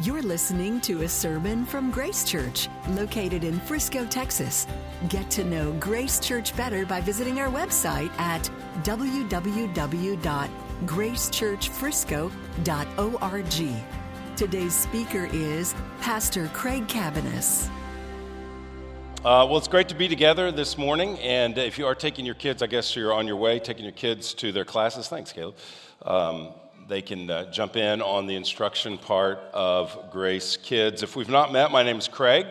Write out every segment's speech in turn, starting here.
You're listening to a sermon from Grace Church, located in Frisco, Texas. Get to know Grace Church better by visiting our website at www.gracechurchfrisco.org. Today's speaker is Pastor Craig Cabaniss. Uh, well, it's great to be together this morning. And if you are taking your kids, I guess you're on your way, taking your kids to their classes. Thanks, Caleb. Um, they can uh, jump in on the instruction part of Grace Kids. If we've not met, my name is Craig,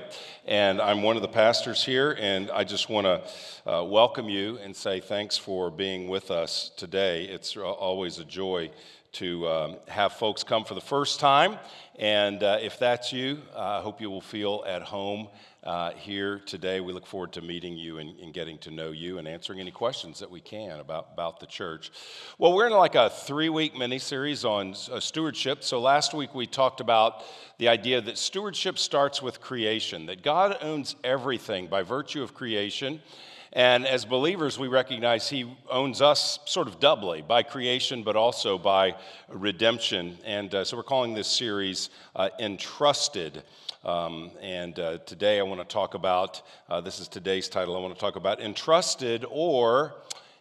and I'm one of the pastors here, and I just want to uh, welcome you and say thanks for being with us today. It's always a joy to um, have folks come for the first time, and uh, if that's you, I hope you will feel at home uh, here today. We look forward to meeting you and, and, getting to know you and answering any questions that we can about, about the church. Well, we're in like a three week mini series on uh, stewardship. So last week we talked about the idea that stewardship starts with creation, that God owns everything by virtue of creation. And as believers, we recognize He owns us sort of doubly by creation, but also by redemption. And uh, so we're calling this series uh, Entrusted. Um, and uh, today I want to talk about uh, this is today's title. I want to talk about entrusted or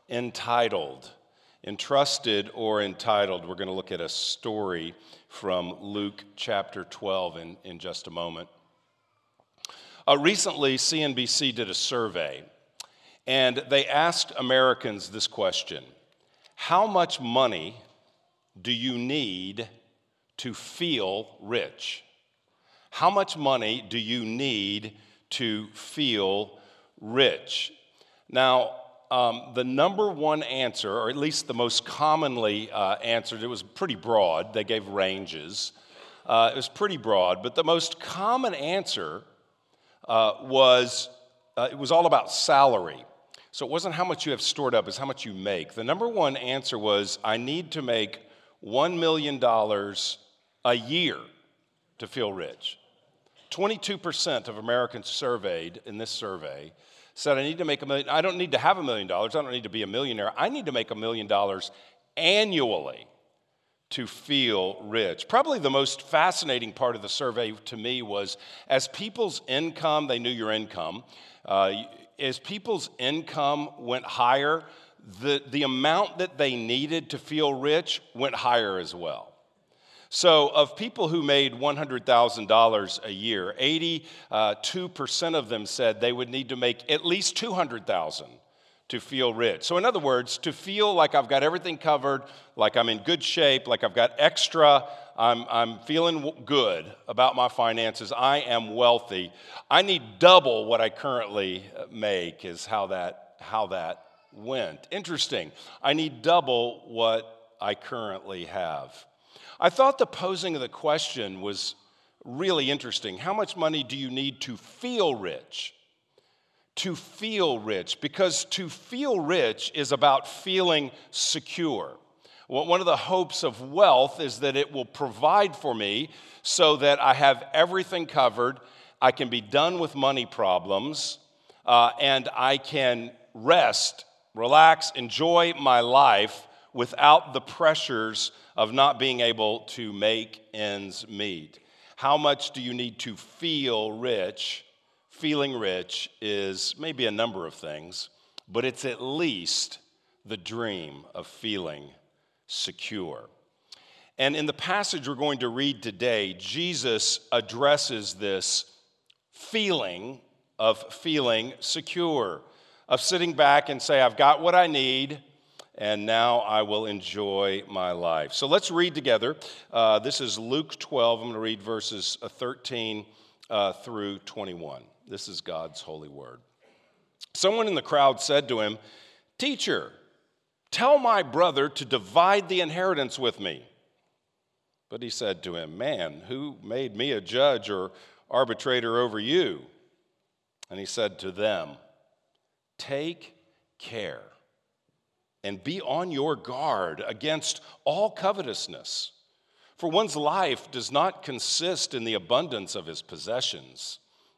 entitled. Entrusted or entitled. We're going to look at a story from Luke chapter 12 in, in just a moment. Uh, recently, CNBC did a survey, and they asked Americans this question How much money do you need to feel rich? How much money do you need to feel rich? Now, um, the number one answer, or at least the most commonly uh, answered, it was pretty broad. They gave ranges. Uh, it was pretty broad, but the most common answer uh, was uh, it was all about salary. So it wasn't how much you have stored up, it's how much you make. The number one answer was I need to make $1 million a year to feel rich. 22% of Americans surveyed in this survey said, I need to make a million, I don't need to have a million dollars, I don't need to be a millionaire, I need to make a million dollars annually to feel rich. Probably the most fascinating part of the survey to me was as people's income, they knew your income, uh, as people's income went higher, the, the amount that they needed to feel rich went higher as well. So, of people who made $100,000 a year, 82% uh, of them said they would need to make at least 200,000 to feel rich. So, in other words, to feel like I've got everything covered, like I'm in good shape, like I've got extra, I'm, I'm feeling good about my finances, I am wealthy, I need double what I currently uh, make, is how that, how that went. Interesting. I need double what I currently have. I thought the posing of the question was really interesting. How much money do you need to feel rich? To feel rich, because to feel rich is about feeling secure. one of the hopes of wealth is that it will provide for me so that I have everything covered, I can be done with money problems, uh, and I can rest, relax, enjoy my life without the pressures of not being able to make ends meet. How much do you need to feel rich? Feeling rich is maybe a number of things, but it's at least the dream of feeling secure. And in the passage we're going to read today, Jesus addresses this feeling of feeling secure, of sitting back and say, I've got what I need and now I will enjoy my life. So let's read together. Uh, this is Luke 12. I'm going to read verses uh, 13 uh, through 21. This is God's holy word. Someone in the crowd said to him, Teacher, tell my brother to divide the inheritance with me. But he said to him, Man, who made me a judge or arbitrator over you? And he said to them, Take care and be on your guard against all covetousness. For one's life does not consist in the abundance of his possessions.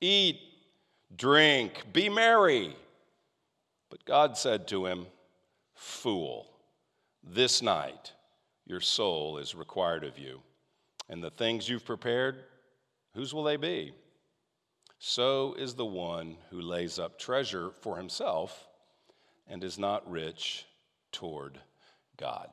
eat, drink, be merry. But God said to him, Fool, this night your soul is required of you. And the things you've prepared, whose will they be? So is the one who lays up treasure for himself and is not rich toward God.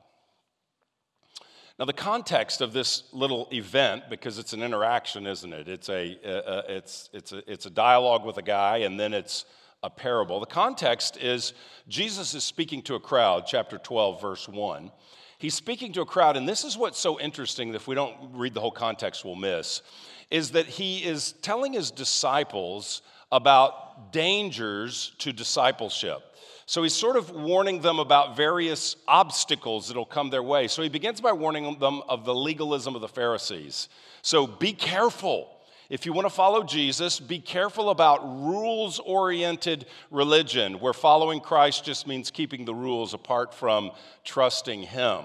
Now, the context of this little event, because it's an interaction, isn't it? It's a, uh, it's, it's, a, it's a dialogue with a guy, and then it's a parable. The context is Jesus is speaking to a crowd, chapter 12, verse 1. He's speaking to a crowd, and this is what's so interesting if we don't read the whole context, we'll miss, is that he is telling his disciples about dangers to discipleship. So he's sort of warning them about various obstacles that'll come their way. So he begins by warning them of the legalism of the Pharisees. So be careful. If you want to follow Jesus, be careful about rules oriented religion, where following Christ just means keeping the rules apart from trusting Him.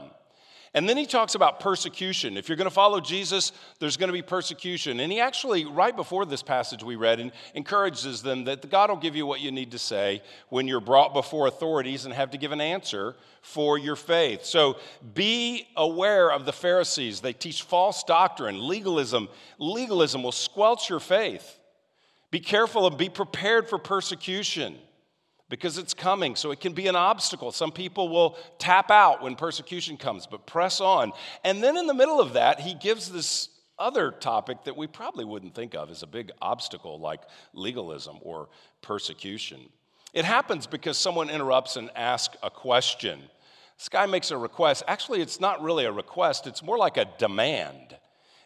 And then he talks about persecution. If you're going to follow Jesus, there's going to be persecution. And he actually, right before this passage we read, encourages them that God will give you what you need to say when you're brought before authorities and have to give an answer for your faith. So be aware of the Pharisees. They teach false doctrine, legalism. Legalism will squelch your faith. Be careful and be prepared for persecution because it's coming. So it can be an obstacle. Some people will tap out when persecution comes, but press on. And then in the middle of that, he gives this other topic that we probably wouldn't think of as a big obstacle like legalism or persecution. It happens because someone interrupts and asks a question. This guy makes a request. Actually, it's not really a request, it's more like a demand.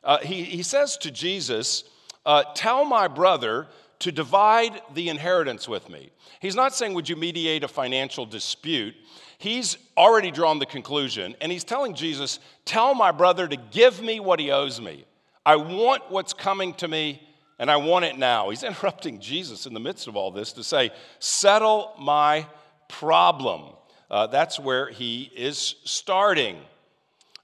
Uh, he, he says to Jesus, uh, Tell my brother to divide the inheritance with me. He's not saying, Would you mediate a financial dispute? He's already drawn the conclusion, and he's telling Jesus, Tell my brother to give me what he owes me. I want what's coming to me, and I want it now. He's interrupting Jesus in the midst of all this to say, Settle my problem. Uh, that's where he is starting.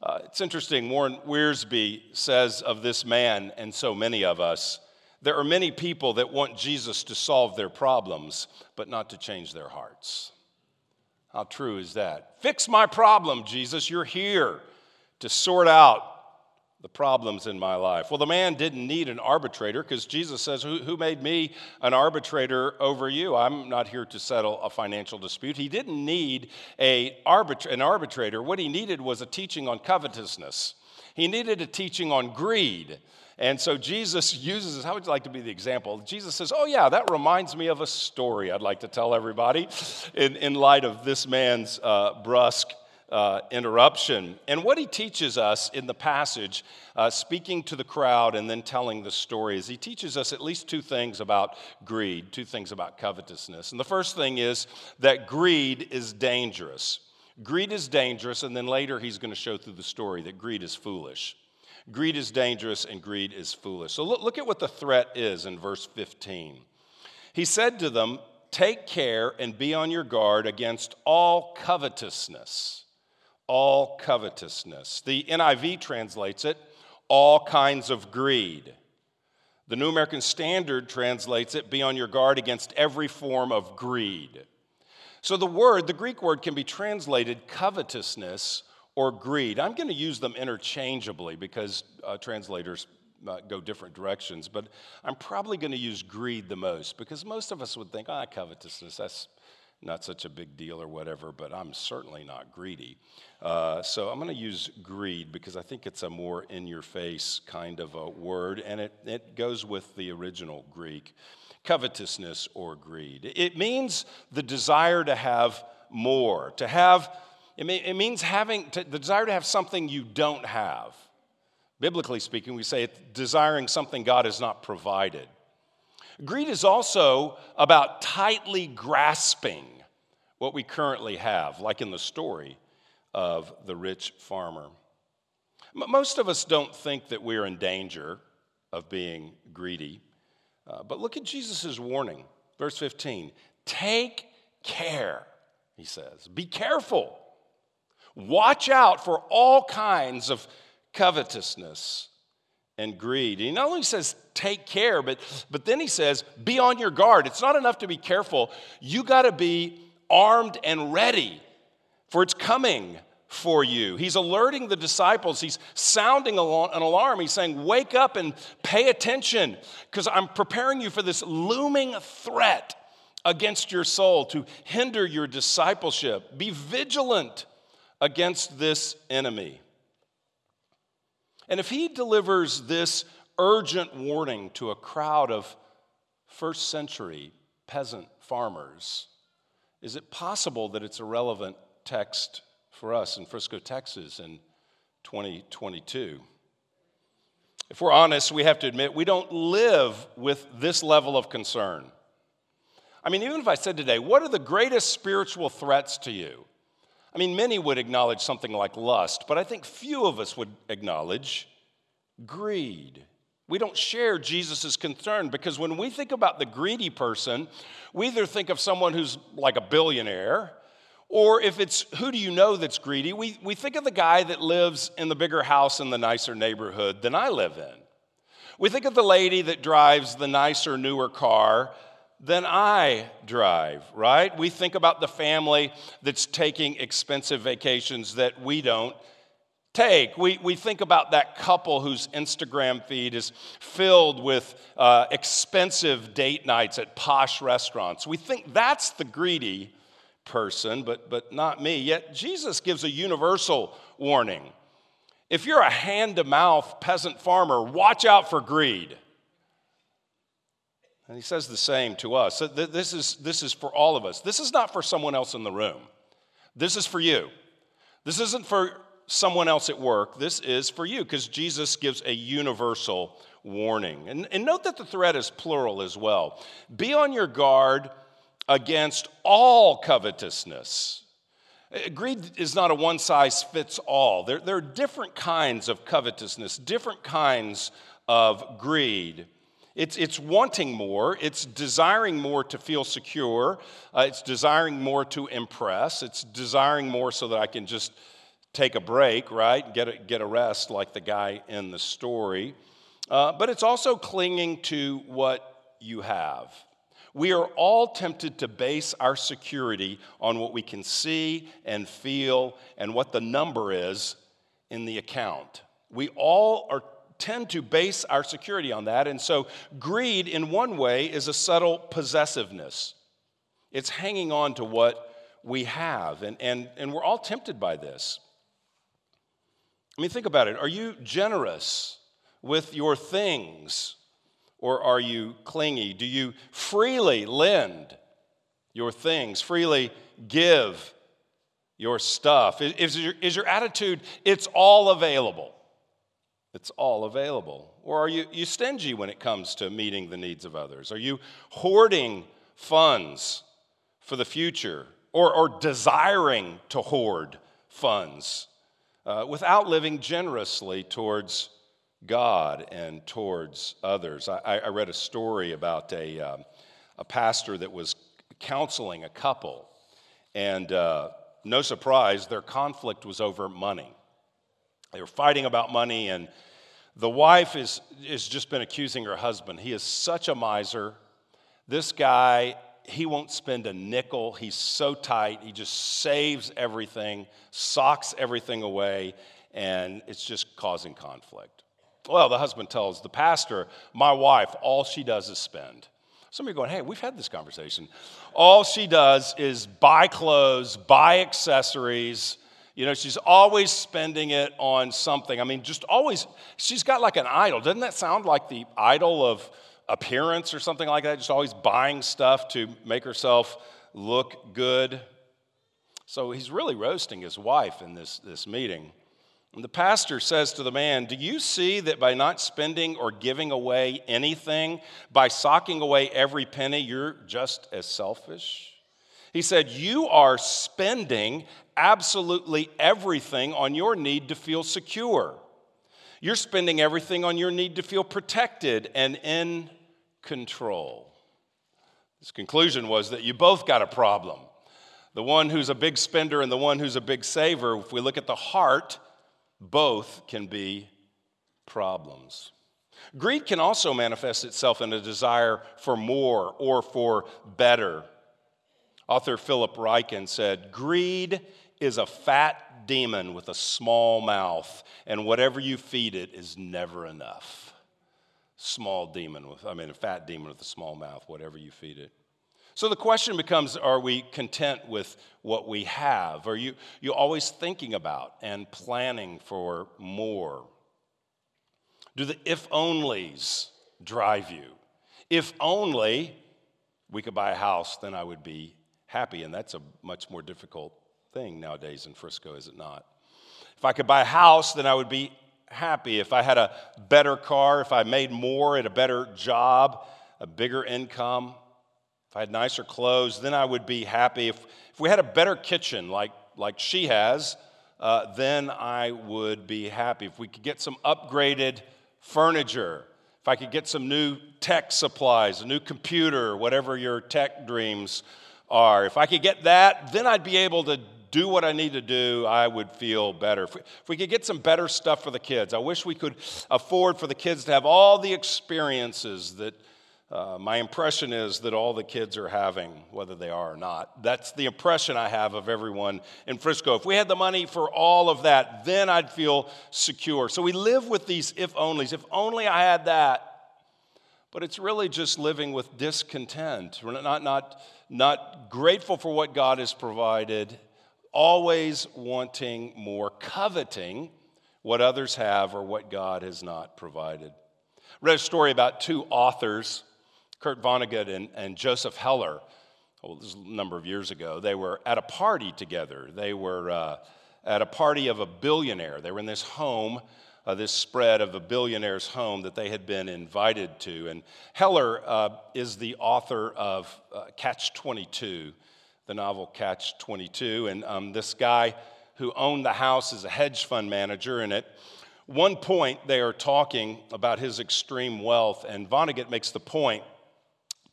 Uh, it's interesting, Warren Wiersbe says of this man and so many of us there are many people that want Jesus to solve their problems, but not to change their hearts. How true is that? Fix my problem, Jesus. You're here to sort out the problems in my life. Well, the man didn't need an arbitrator because Jesus says, who, who, made me an arbitrator over you? I'm not here to settle a financial dispute. He didn't need a arbitra- an arbitrator. What he needed was a teaching on covetousness, he needed a teaching on greed. And so Jesus uses, how would you like to be the example? Jesus says, Oh, yeah, that reminds me of a story I'd like to tell everybody in, in light of this man's uh, brusque uh, interruption. And what he teaches us in the passage, uh, speaking to the crowd and then telling the story, is he teaches us at least two things about greed, two things about covetousness. And the first thing is that greed is dangerous. Greed is dangerous, and then later he's going to show through the story that greed is foolish. Greed is dangerous and greed is foolish. So look, look at what the threat is in verse 15. He said to them, Take care and be on your guard against all covetousness. All covetousness. The NIV translates it, all kinds of greed. The New American Standard translates it, be on your guard against every form of greed. So the word, the Greek word, can be translated covetousness or greed. I'm going to use them interchangeably because uh, translators uh, go different directions, but I'm probably going to use greed the most because most of us would think, ah, covetousness, that's not such a big deal or whatever, but I'm certainly not greedy. Uh, so I'm going to use greed because I think it's a more in your face kind of a word, and it, it goes with the original Greek covetousness or greed. It means the desire to have more, to have it, may, it means having to, the desire to have something you don't have. Biblically speaking, we say desiring something God has not provided. Greed is also about tightly grasping what we currently have, like in the story of the rich farmer. Most of us don't think that we're in danger of being greedy. Uh, but look at Jesus' warning, verse 15. Take care, he says. Be careful. Watch out for all kinds of covetousness and greed. And He not only says take care, but, but then he says be on your guard. It's not enough to be careful, you got to be armed and ready, for it's coming for you. He's alerting the disciples, he's sounding an alarm. He's saying, Wake up and pay attention, because I'm preparing you for this looming threat against your soul to hinder your discipleship. Be vigilant against this enemy. And if he delivers this urgent warning to a crowd of first century peasant farmers, is it possible that it's a relevant text for us in Frisco, Texas in 2022? If we're honest, we have to admit we don't live with this level of concern. I mean, even if I said today, what are the greatest spiritual threats to you? I mean, many would acknowledge something like lust, but I think few of us would acknowledge greed. We don't share Jesus' concern because when we think about the greedy person, we either think of someone who's like a billionaire, or if it's who do you know that's greedy, we, we think of the guy that lives in the bigger house in the nicer neighborhood than I live in. We think of the lady that drives the nicer, newer car than I drive, right? We think about the family that's taking expensive vacations that we don't take. We, we think about that couple whose Instagram feed is filled with uh, expensive date nights at posh restaurants. We think that's the greedy person, but, but not me. Yet Jesus gives a universal warning. If you're a hand to mouth peasant farmer, watch out for greed. And he says the same to us. This, is, this is for all of us. This is not for someone else in the room. This is for you. This isn't for someone else at work. This is for you because Jesus gives a universal warning. And, and note that the threat is plural as well. Be on your guard against all covetousness. Greed is not a one size fits all. There, there are different kinds of covetousness, different kinds of greed. It's, it's wanting more, it's desiring more to feel secure, uh, it's desiring more to impress, it's desiring more so that I can just take a break, right? Get a, get a rest like the guy in the story. Uh, but it's also clinging to what you have. We are all tempted to base our security on what we can see and feel and what the number is in the account. We all are tend to base our security on that. And so, greed, in one way, is a subtle possessiveness. It's hanging on to what we have. And, and, and we're all tempted by this. I mean, think about it. Are you generous with your things or are you clingy? Do you freely lend your things, freely give your stuff? Is your, is your attitude, it's all available? It's all available. Or are you, you stingy when it comes to meeting the needs of others? Are you hoarding funds for the future or, or desiring to hoard funds uh, without living generously towards God and towards others? I, I read a story about a, um, a pastor that was counseling a couple, and uh, no surprise, their conflict was over money. They were fighting about money, and the wife is, has just been accusing her husband. He is such a miser. This guy, he won't spend a nickel. He's so tight. He just saves everything, socks everything away, and it's just causing conflict. Well, the husband tells the pastor, My wife, all she does is spend. Some of you are going, Hey, we've had this conversation. All she does is buy clothes, buy accessories, you know, she's always spending it on something. I mean, just always, she's got like an idol. Doesn't that sound like the idol of appearance or something like that? Just always buying stuff to make herself look good. So he's really roasting his wife in this, this meeting. And the pastor says to the man, Do you see that by not spending or giving away anything, by socking away every penny, you're just as selfish? He said, You are spending absolutely everything on your need to feel secure. You're spending everything on your need to feel protected and in control. His conclusion was that you both got a problem. The one who's a big spender and the one who's a big saver, if we look at the heart, both can be problems. Greed can also manifest itself in a desire for more or for better. Author Philip Ryken said, Greed is a fat demon with a small mouth, and whatever you feed it is never enough. Small demon with, I mean, a fat demon with a small mouth, whatever you feed it. So the question becomes are we content with what we have? Are you, you always thinking about and planning for more? Do the if onlys drive you? If only we could buy a house, then I would be happy. And that's a much more difficult thing nowadays in Frisco, is it not? If I could buy a house, then I would be happy. If I had a better car, if I made more at a better job, a bigger income, if I had nicer clothes, then I would be happy. If, if we had a better kitchen like, like she has, uh, then I would be happy. If we could get some upgraded furniture, if I could get some new tech supplies, a new computer, whatever your tech dreams are, if I could get that, then I'd be able to do what I need to do, I would feel better. If we, if we, could get some better stuff for the kids, I wish we could afford for the kids to have all the experiences that uh, my impression is that all the kids are having, whether they are or not. That's the impression I have of everyone in Frisco. If we had the money for all of that, then I'd feel secure. So we live with these if onlys. If only I had that. But it's really just living with discontent. We're not, not, not grateful for what God has provided, always wanting more, coveting what others have or what God has not provided. read a story about two authors Kurt Vonnegut and, and Joseph Heller, well, this is a number of years ago, they were at a party together. They were uh, at a party of a billionaire. They were in this home, uh, this spread of a billionaire's home that they had been invited to. And Heller uh, is the author of uh, Catch 22, the novel Catch 22. And um, this guy who owned the house is a hedge fund manager, and at one point they are talking about his extreme wealth, and Vonnegut makes the point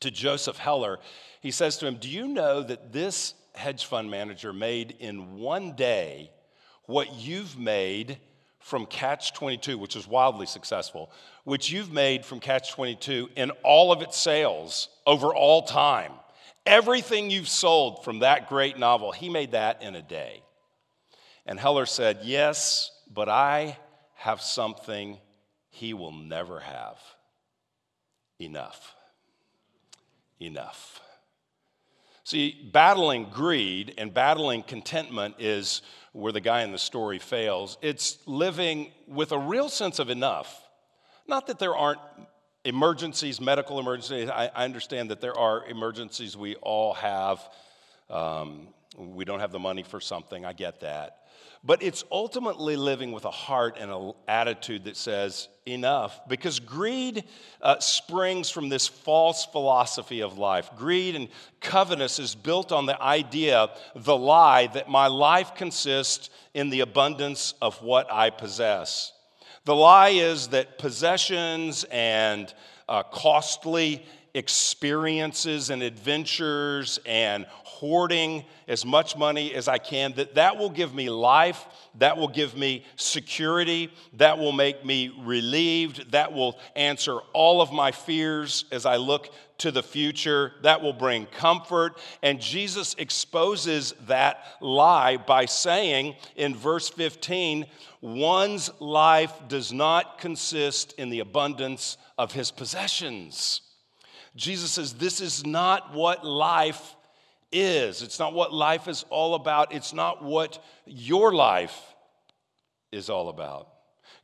to Joseph Heller. He says to him, Do you know that this hedge fund manager made in one day what you've made from Catch 22, which is wildly successful, which you've made from Catch 22 in all of its sales over all time? Everything you've sold from that great novel, he made that in a day. And Heller said, Yes, but I have something he will never have enough enough. See, battling greed and battling contentment is where the guy in the story fails. It's living with a real sense of enough. Not that there aren't emergencies, medical emergencies. I, I understand that there are emergencies we all have. Um, we don't have the money for something, I get that. But it's ultimately living with a heart and an attitude that says, enough. Because greed uh, springs from this false philosophy of life. Greed and covetousness is built on the idea, the lie, that my life consists in the abundance of what I possess. The lie is that possessions and uh, costly experiences and adventures and hoarding as much money as I can that that will give me life that will give me security that will make me relieved that will answer all of my fears as I look to the future that will bring comfort. And Jesus exposes that lie by saying in verse 15 one's life does not consist in the abundance of his possessions Jesus says, This is not what life is. It's not what life is all about. It's not what your life is all about.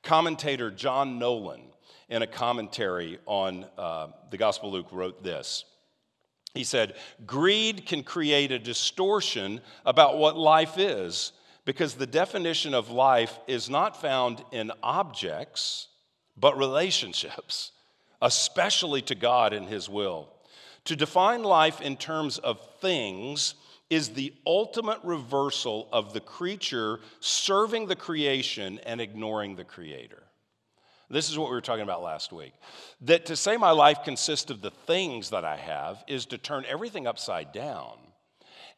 Commentator John Nolland, in a commentary on uh, the Gospel of Luke, wrote this. He said, Greed can create a distortion about what life is because the definition of life is not found in objects, but relationships especially to God and His will. To define life in terms of things is the ultimate reversal of the creature serving the creation and ignoring the creator. This is what we were talking about last week. That to say my life consists of the things that I have is to turn everything upside down.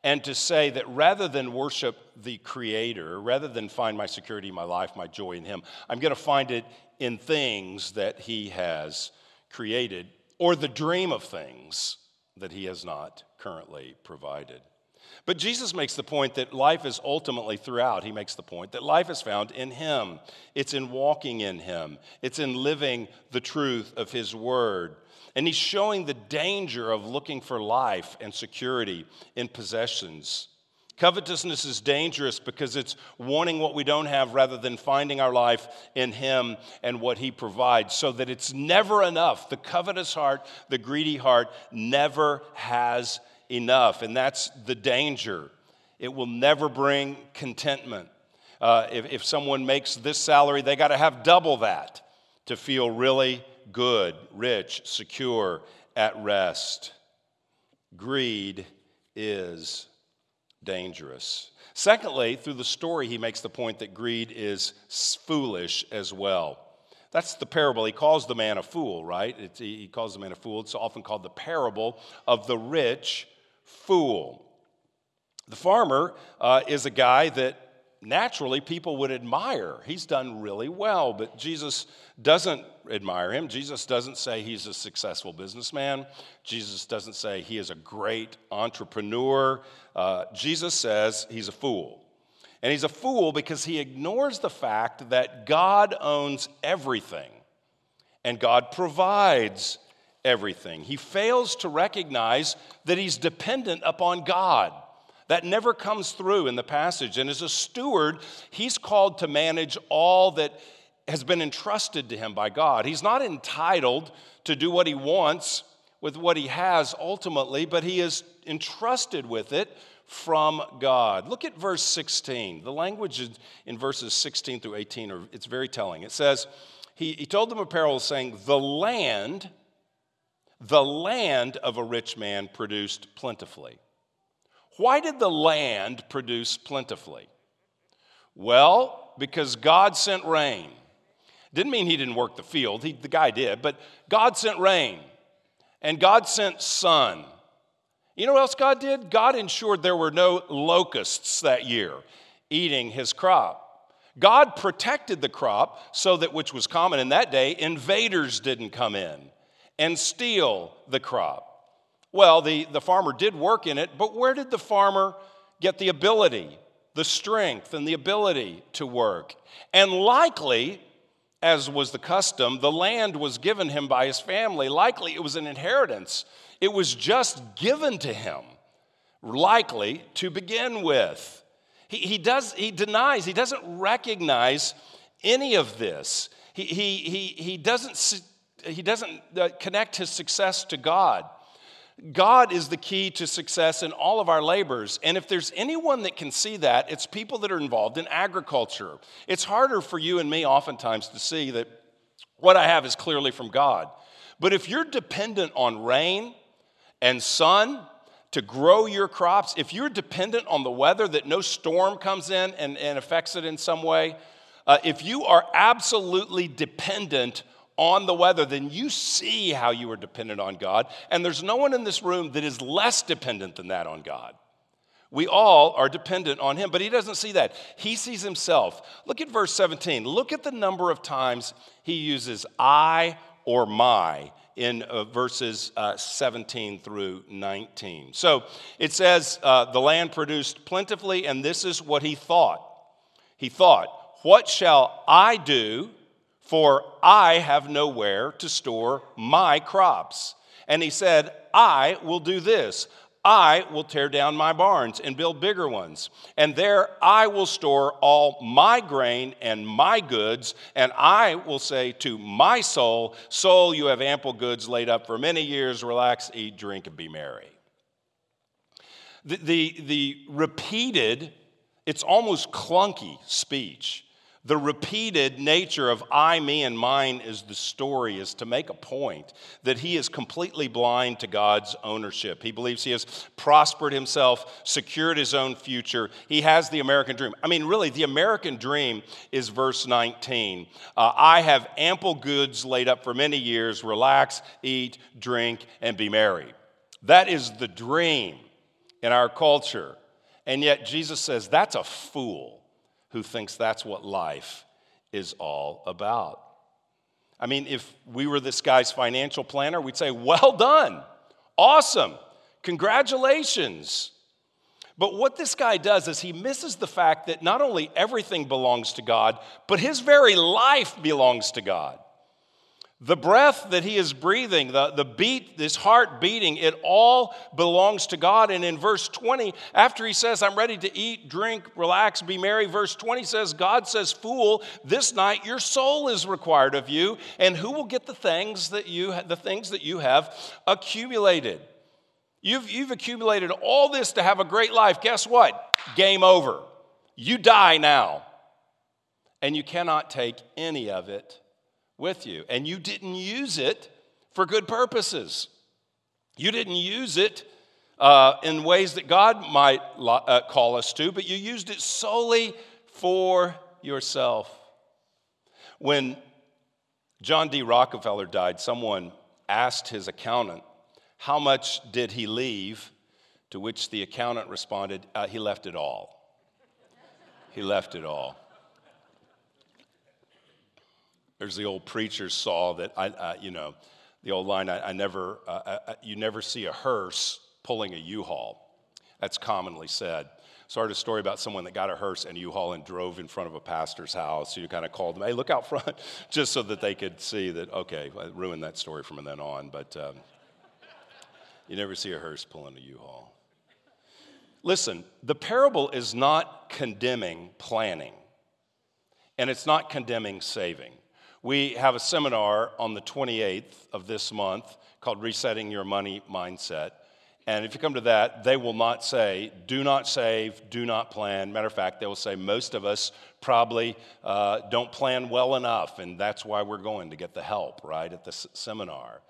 And to say that rather than worship the Creator, rather than find my security my life, my joy in Him, I'm going to find it in things that He has created or the dream of things that He has not currently provided. But Jesus makes the point that life is ultimately throughout. He makes the point that life is found in Him. It's in walking in Him, it's in living the truth of His Word. And He's showing the danger of looking for life and security in possessions. Covetousness is dangerous because it's wanting what we don't have rather than finding our life in Him and what He provides, so that it's never enough. The covetous heart, the greedy heart, never has enough, and that's the danger. It will never bring contentment. Uh, if, if someone makes this salary, they got to have double that to feel really good, rich, secure, at rest. Greed is dangerous. Secondly, through the story, he makes the point that greed is foolish as well. That's the parable. He calls the man a fool, right? It's, he calls the man a fool. It's often called the parable of the rich fool. The farmer uh, is a guy that naturally people would admire. He's done really well, but Jesus doesn't admire him. Jesus doesn't say he's a successful businessman. Jesus doesn't say he is a great entrepreneur. Uh, Jesus says he's a fool. And he's a fool because he ignores the fact that God owns everything and God provides everything. He fails to recognize that he's dependent upon God. That never comes through in the passage. And as a steward, he's called to manage all that has been entrusted to him by God. He's not entitled to do what he wants with what he has ultimately, but he is entrusted with it from God. Look at verse 16. The language in verses 16 through 18 are it's very telling. It says, he, he told them a parable saying, The land the land of a rich man produced plentifully. Why did the land produce plentifully? Well, because God sent rain. Didn't mean he didn't work the field, he, the guy did, but God sent rain and God sent sun. You know what else God did? God ensured there were no locusts that year eating his crop. God protected the crop so that, which was common in that day, invaders didn't come in and steal the crop. Well, the, the farmer did work in it, but where did the farmer get the ability, the strength, and the ability to work? And likely, as was the custom, the land was given him by his family. Likely, it was an inheritance, it was just given to him, likely to begin with. He, he, does, he denies, he doesn't recognize any of this. He, he, he, he doesn't he doesn't uh, connect his success to God. God is the key to success in all of our labors. And if there's anyone that can see that, it's people that are involved in agriculture. It's harder for you and me oftentimes to see that what I have is clearly from God. But if you're dependent on rain and sun to grow your crops, if you're dependent on the weather, that no storm comes in and, and affects it in some way, uh, if you are absolutely dependent on the weather, then you see how you are dependent on God. And there's no one in this room that is less dependent than that on God. We all are dependent on Him, but He doesn't see that. He sees Himself. Look at verse 17. Look at the number of times He uses I or my in uh, verses uh, 17 through 19. So it says, uh, The land produced plentifully, and this is what He thought. He thought, What shall I do? For I have nowhere to store my crops. And he said, I will do this. I will tear down my barns and build bigger ones. And there I will store all my grain and my goods. And I will say to my soul, Soul, you have ample goods laid up for many years. Relax, eat, drink, and be merry. The, the, the repeated, it's almost clunky speech The repeated nature of I, me, and mine is the story, is to make a point that he is completely blind to God's ownership. He believes he has prospered himself, secured his own future. He has the American dream. I mean, really, the American dream is verse 19. Uh, I have ample goods laid up for many years. Relax, eat, drink, and be merry. That is the dream in our culture. And yet, Jesus says that's a fool who thinks that's what life is all about. I mean, if we were this guy's financial planner, we'd say, Well done, awesome, congratulations. But what this guy does is he misses the fact that not only everything belongs to God, but his very life belongs to God. The breath that he is breathing, the, the beat, this heart beating, it all belongs to God. And in verse 20, after he says, I'm ready to eat, drink, relax, be merry, verse 20 says, God says, Fool, this night your soul is required of you, and who will get the things that you, the things that you have accumulated? You've, you've accumulated all this to have a great life. Guess what? Game over. You die now. And you cannot take any of it with you, and you didn't use it for good purposes. You didn't use it uh, in ways that God might uh, call us to, but you used it solely for yourself. When John D. Rockefeller died, someone asked his accountant, How much did he leave? To which the accountant responded, uh, He left it all. he left it all. There's the old preacher's saw that I, you know, the old line, I, I never, uh, I, uh, uh, you never see a hearse pulling a U-Haul. That's commonly said. So I heard a story about someone that got a hearse and U-Haul and drove in front of a pastor's house. So you kind of called them, hey, look out front, just so that they could see that, okay, I ruined that story from then on. But um, you never see a hearse pulling a U-Haul. Listen, the parable is not condemning planning, and it's not condemning saving. We have a seminar on the 28th of this month called Resetting Your Money Mindset. And if you come to that, they will not say, do not save, do not plan. Matter of fact, they will say, most of us probably uh, don't plan well enough, and that's why we're going to get the help, right, at the seminar.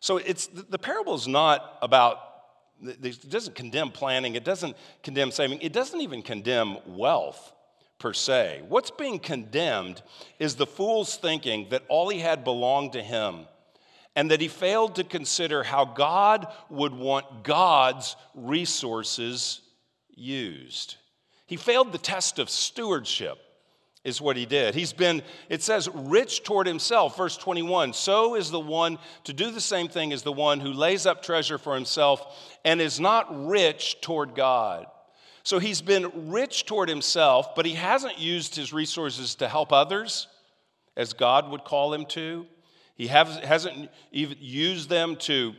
So it's, the parable is not about, it doesn't condemn planning, it doesn't condemn saving, it doesn't even condemn wealth per se. What's being condemned is the fool's thinking that all he had belonged to him and that he failed to consider how God would want God's resources used. He failed the test of stewardship, is what he did. He's been, it says, rich toward himself, verse 21. So is the one to do the same thing as the one who lays up treasure for himself and is not rich toward God. So he's been rich toward himself, but he hasn't used his resources to help others as God would call him to. He hasn't even used them to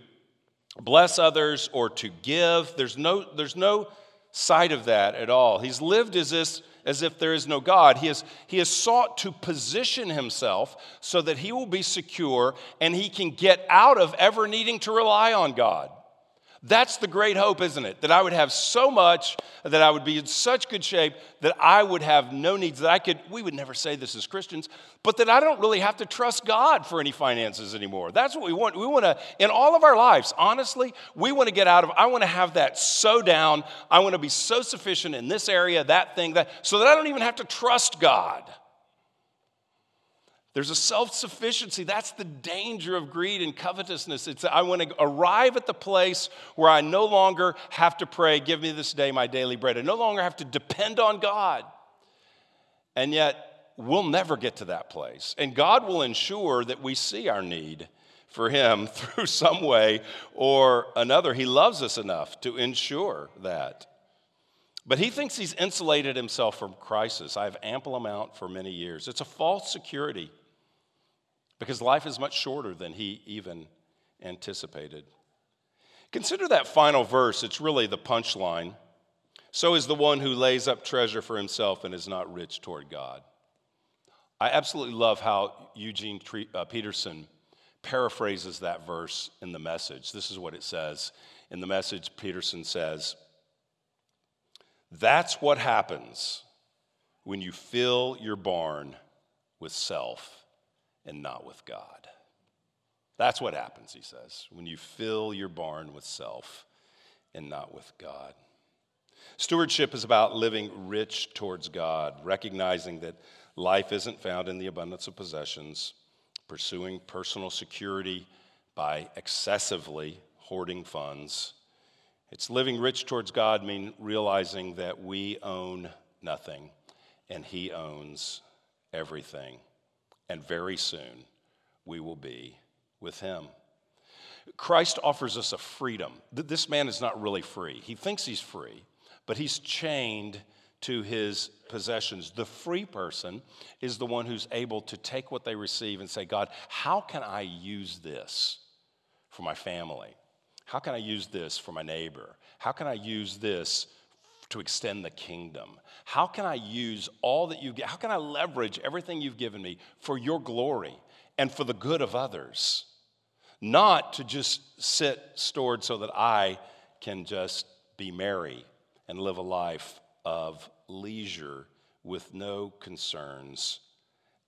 bless others or to give. There's no, there's no sight of that at all. He's lived as, this, as if there is no God. He has, he has sought to position himself so that he will be secure and he can get out of ever needing to rely on God. That's the great hope, isn't it? That I would have so much, that I would be in such good shape, that I would have no needs, that I could, we would never say this as Christians, but that I don't really have to trust God for any finances anymore. That's what we want. We want to, in all of our lives, honestly, we want to get out of, I want to have that so down. I want to be so sufficient in this area, that thing, that, so that I don't even have to trust God. There's a self sufficiency. That's the danger of greed and covetousness. It's I want to arrive at the place where I no longer have to pray, Give me this day my daily bread. I no longer have to depend on God. And yet, we'll never get to that place. And God will ensure that we see our need for Him through some way or another. He loves us enough to ensure that. But he thinks he's insulated himself from crisis. I have ample amount for many years. It's a false security because life is much shorter than he even anticipated. Consider that final verse, it's really the punchline. So is the one who lays up treasure for himself and is not rich toward God. I absolutely love how Eugene uh, Peterson paraphrases that verse in the message. This is what it says. In the message, Peterson says, That's what happens when you fill your barn with self and not with God. That's what happens, he says, when you fill your barn with self and not with God. Stewardship is about living rich towards God, recognizing that life isn't found in the abundance of possessions, pursuing personal security by excessively hoarding funds. It's living rich towards God, mean realizing that we own nothing and He owns everything. And very soon we will be with Him. Christ offers us a freedom. This man is not really free. He thinks he's free, but he's chained to his possessions. The free person is the one who's able to take what they receive and say, God, how can I use this for my family? How can I use this for my neighbor? How can I use this to extend the kingdom? How can I use all that you get? How can I leverage everything you've given me for your glory and for the good of others? Not to just sit stored so that I can just be merry and live a life of leisure with no concerns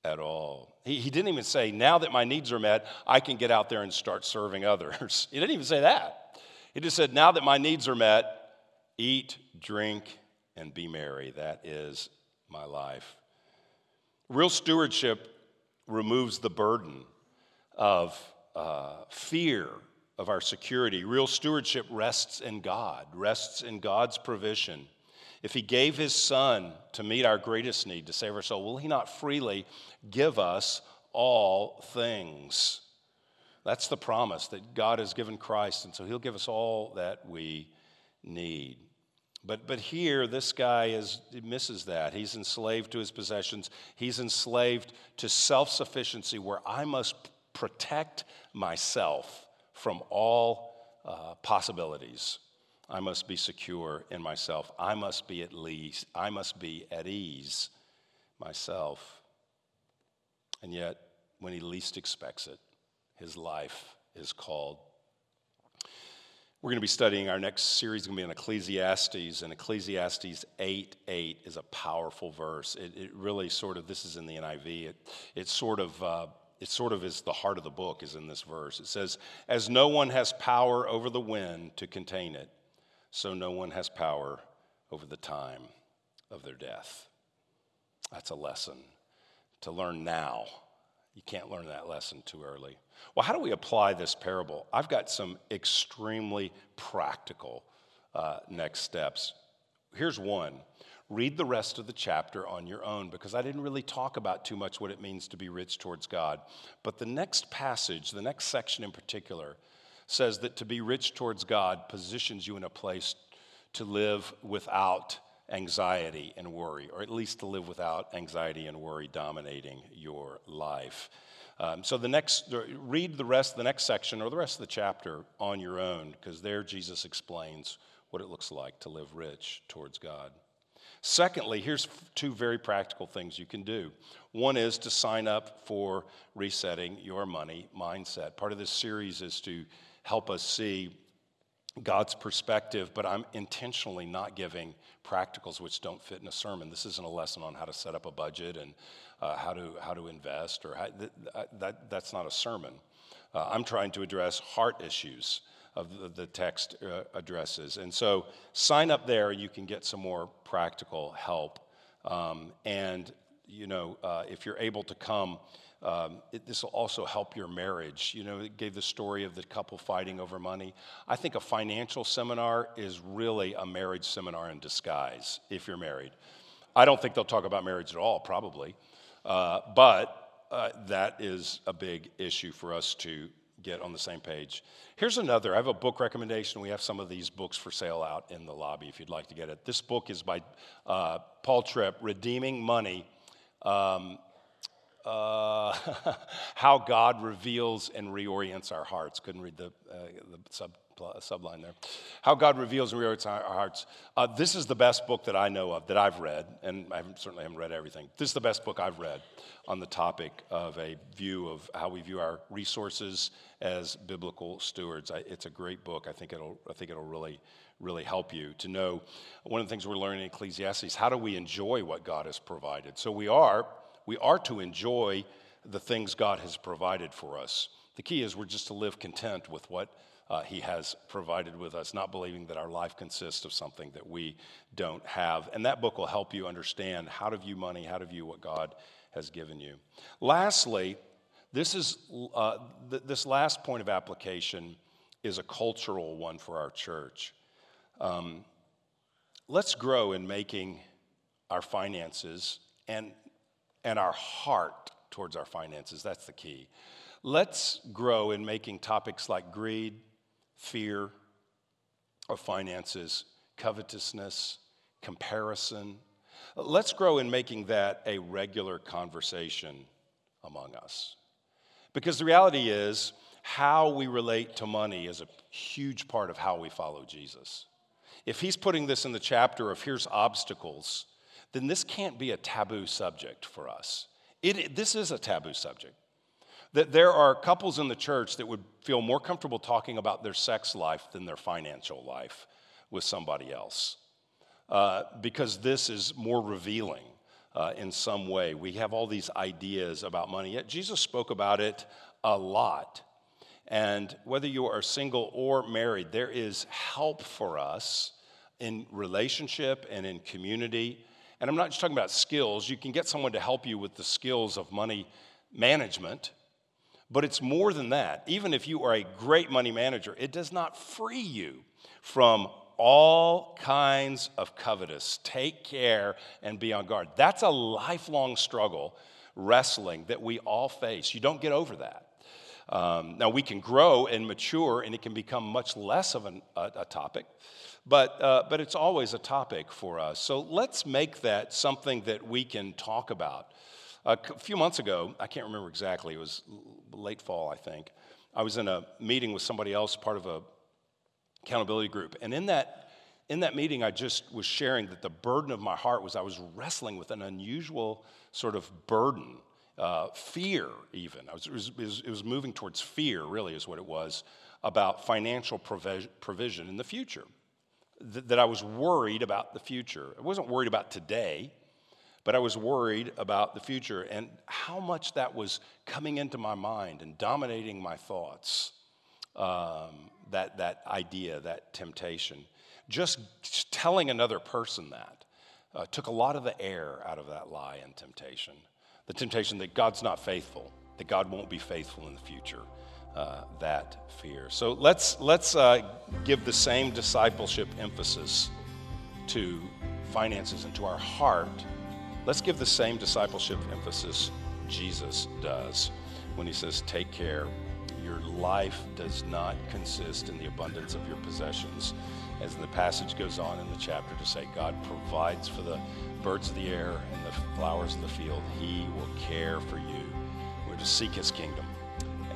at all. He, he didn't even say, now that my needs are met, I can get out there and start serving others. he didn't even say that. He just said, now that my needs are met, eat, drink, and be merry. That is my life. Real stewardship removes the burden of uh, fear of our security. Real stewardship rests in God, rests in God's provision. If He gave His Son to meet our greatest need, to save our soul, will He not freely give us all things? That's the promise that God has given Christ, and so He'll give us all that we need. But, but here, this guy is, misses that. He's enslaved to his possessions. He's enslaved to self sufficiency, where I must protect myself from all uh, possibilities. I must be secure in myself. I must be at least, I must be at ease myself. And yet, when he least expects it, his life is called we're going to be studying our next series, is going to be on Ecclesiastes, and Ecclesiastes 8 8 is a powerful verse. It, it really sort of, this is in the NIV, it, it sort of, uh, it sort of is the heart of the book, is in this verse. It says, As no one has power over the wind to contain it, so no one has power over the time of their death. That's a lesson to learn now. You can't learn that lesson too early. Well, how do we apply this parable? I've got some extremely practical uh, next steps. Here's one read the rest of the chapter on your own because I didn't really talk about too much what it means to be rich towards God. But the next passage, the next section in particular, says that to be rich towards God positions you in a place to live without anxiety and worry, or at least to live without anxiety and worry dominating your life. Um, so the next, read the rest, the next section or the rest of the chapter on your own, because there Jesus explains what it looks like to live rich towards God. Secondly, here's two very practical things you can do. One is to sign up for resetting your money mindset. Part of this series is to help us see God's perspective, but I'm intentionally not giving practicals which don't fit in a sermon. This isn't a lesson on how to set up a budget and uh, how, to, how to invest, or how, that, that, that's not a sermon. Uh, I'm trying to address heart issues of the, the text uh, addresses. And so sign up there, you can get some more practical help. Um, and, you know, uh, if you're able to come, um, this will also help your marriage. You know, it gave the story of the couple fighting over money. I think a financial seminar is really a marriage seminar in disguise if you're married. I don't think they'll talk about marriage at all, probably. Uh, but uh, that is a big issue for us to get on the same page. Here's another. I have a book recommendation. We have some of these books for sale out in the lobby if you'd like to get it. This book is by uh, Paul Tripp, Redeeming Money. Um, uh, how God reveals and reorients our hearts. Couldn't read the, uh, the sub, subline there. How God reveals and reorients our, our hearts. Uh, this is the best book that I know of that I've read, and I haven't, certainly haven't read everything. This is the best book I've read on the topic of a view of how we view our resources as biblical stewards. I, it's a great book. I think it'll. I think it'll really really help you to know one of the things we're learning in Ecclesiastes how do we enjoy what God has provided? So we are we are to enjoy the things God has provided for us. The key is we're just to live content with what uh, He has provided with us, not believing that our life consists of something that we don't have. And that book will help you understand how to view money, how to view what God has given you. Lastly, this is uh, th- this last point of application is a cultural one for our church. Um, let's grow in making our finances and and our heart towards our finances. That's the key. Let's grow in making topics like greed, fear of finances, covetousness, comparison. Let's grow in making that a regular conversation among us. Because the reality is, how we relate to money is a huge part of how we follow Jesus. If he's putting this in the chapter of here's obstacles, then this can't be a taboo subject for us. It, this is a taboo subject. That there are couples in the church that would feel more comfortable talking about their sex life than their financial life with somebody else. Uh, because this is more revealing uh, in some way. We have all these ideas about money, yet Jesus spoke about it a lot. And whether you are single or married, there is help for us in relationship and in community and I'm not just talking about skills. You can get someone to help you with the skills of money management, but it's more than that. Even if you are a great money manager, it does not free you from all kinds of covetous. Take care and be on guard. That's a lifelong struggle, wrestling that we all face. You don't get over that. Um, now, we can grow and mature, and it can become much less of an, a, a topic but, uh, but it's always a topic for us. So let's make that something that we can talk about. A few months ago, I can't remember exactly, it was late fall, I think. I was in a meeting with somebody else, part of a accountability group. And in that, in that meeting, I just was sharing that the burden of my heart was I was wrestling with an unusual sort of burden, uh, fear, even. Was, it, was, it, was, moving towards fear, really, is what it was, about financial provision in the future th- that I was worried about the future. I wasn't worried about today, but I was worried about the future and how much that was coming into my mind and dominating my thoughts. Um, that, that idea, that temptation. Just telling another person that uh, took a lot of the air out of that lie and temptation. The temptation that God's not faithful, that God won't be faithful in the future uh, that fear. So let's, let's uh, give the same discipleship emphasis to finances and to our heart. Let's give the same discipleship emphasis Jesus does when he says, Take care. Your life does not consist in the abundance of your possessions. As the passage goes on in the chapter to say, God provides for the birds of the air and the flowers of the field. He will care for you. We're to seek his kingdom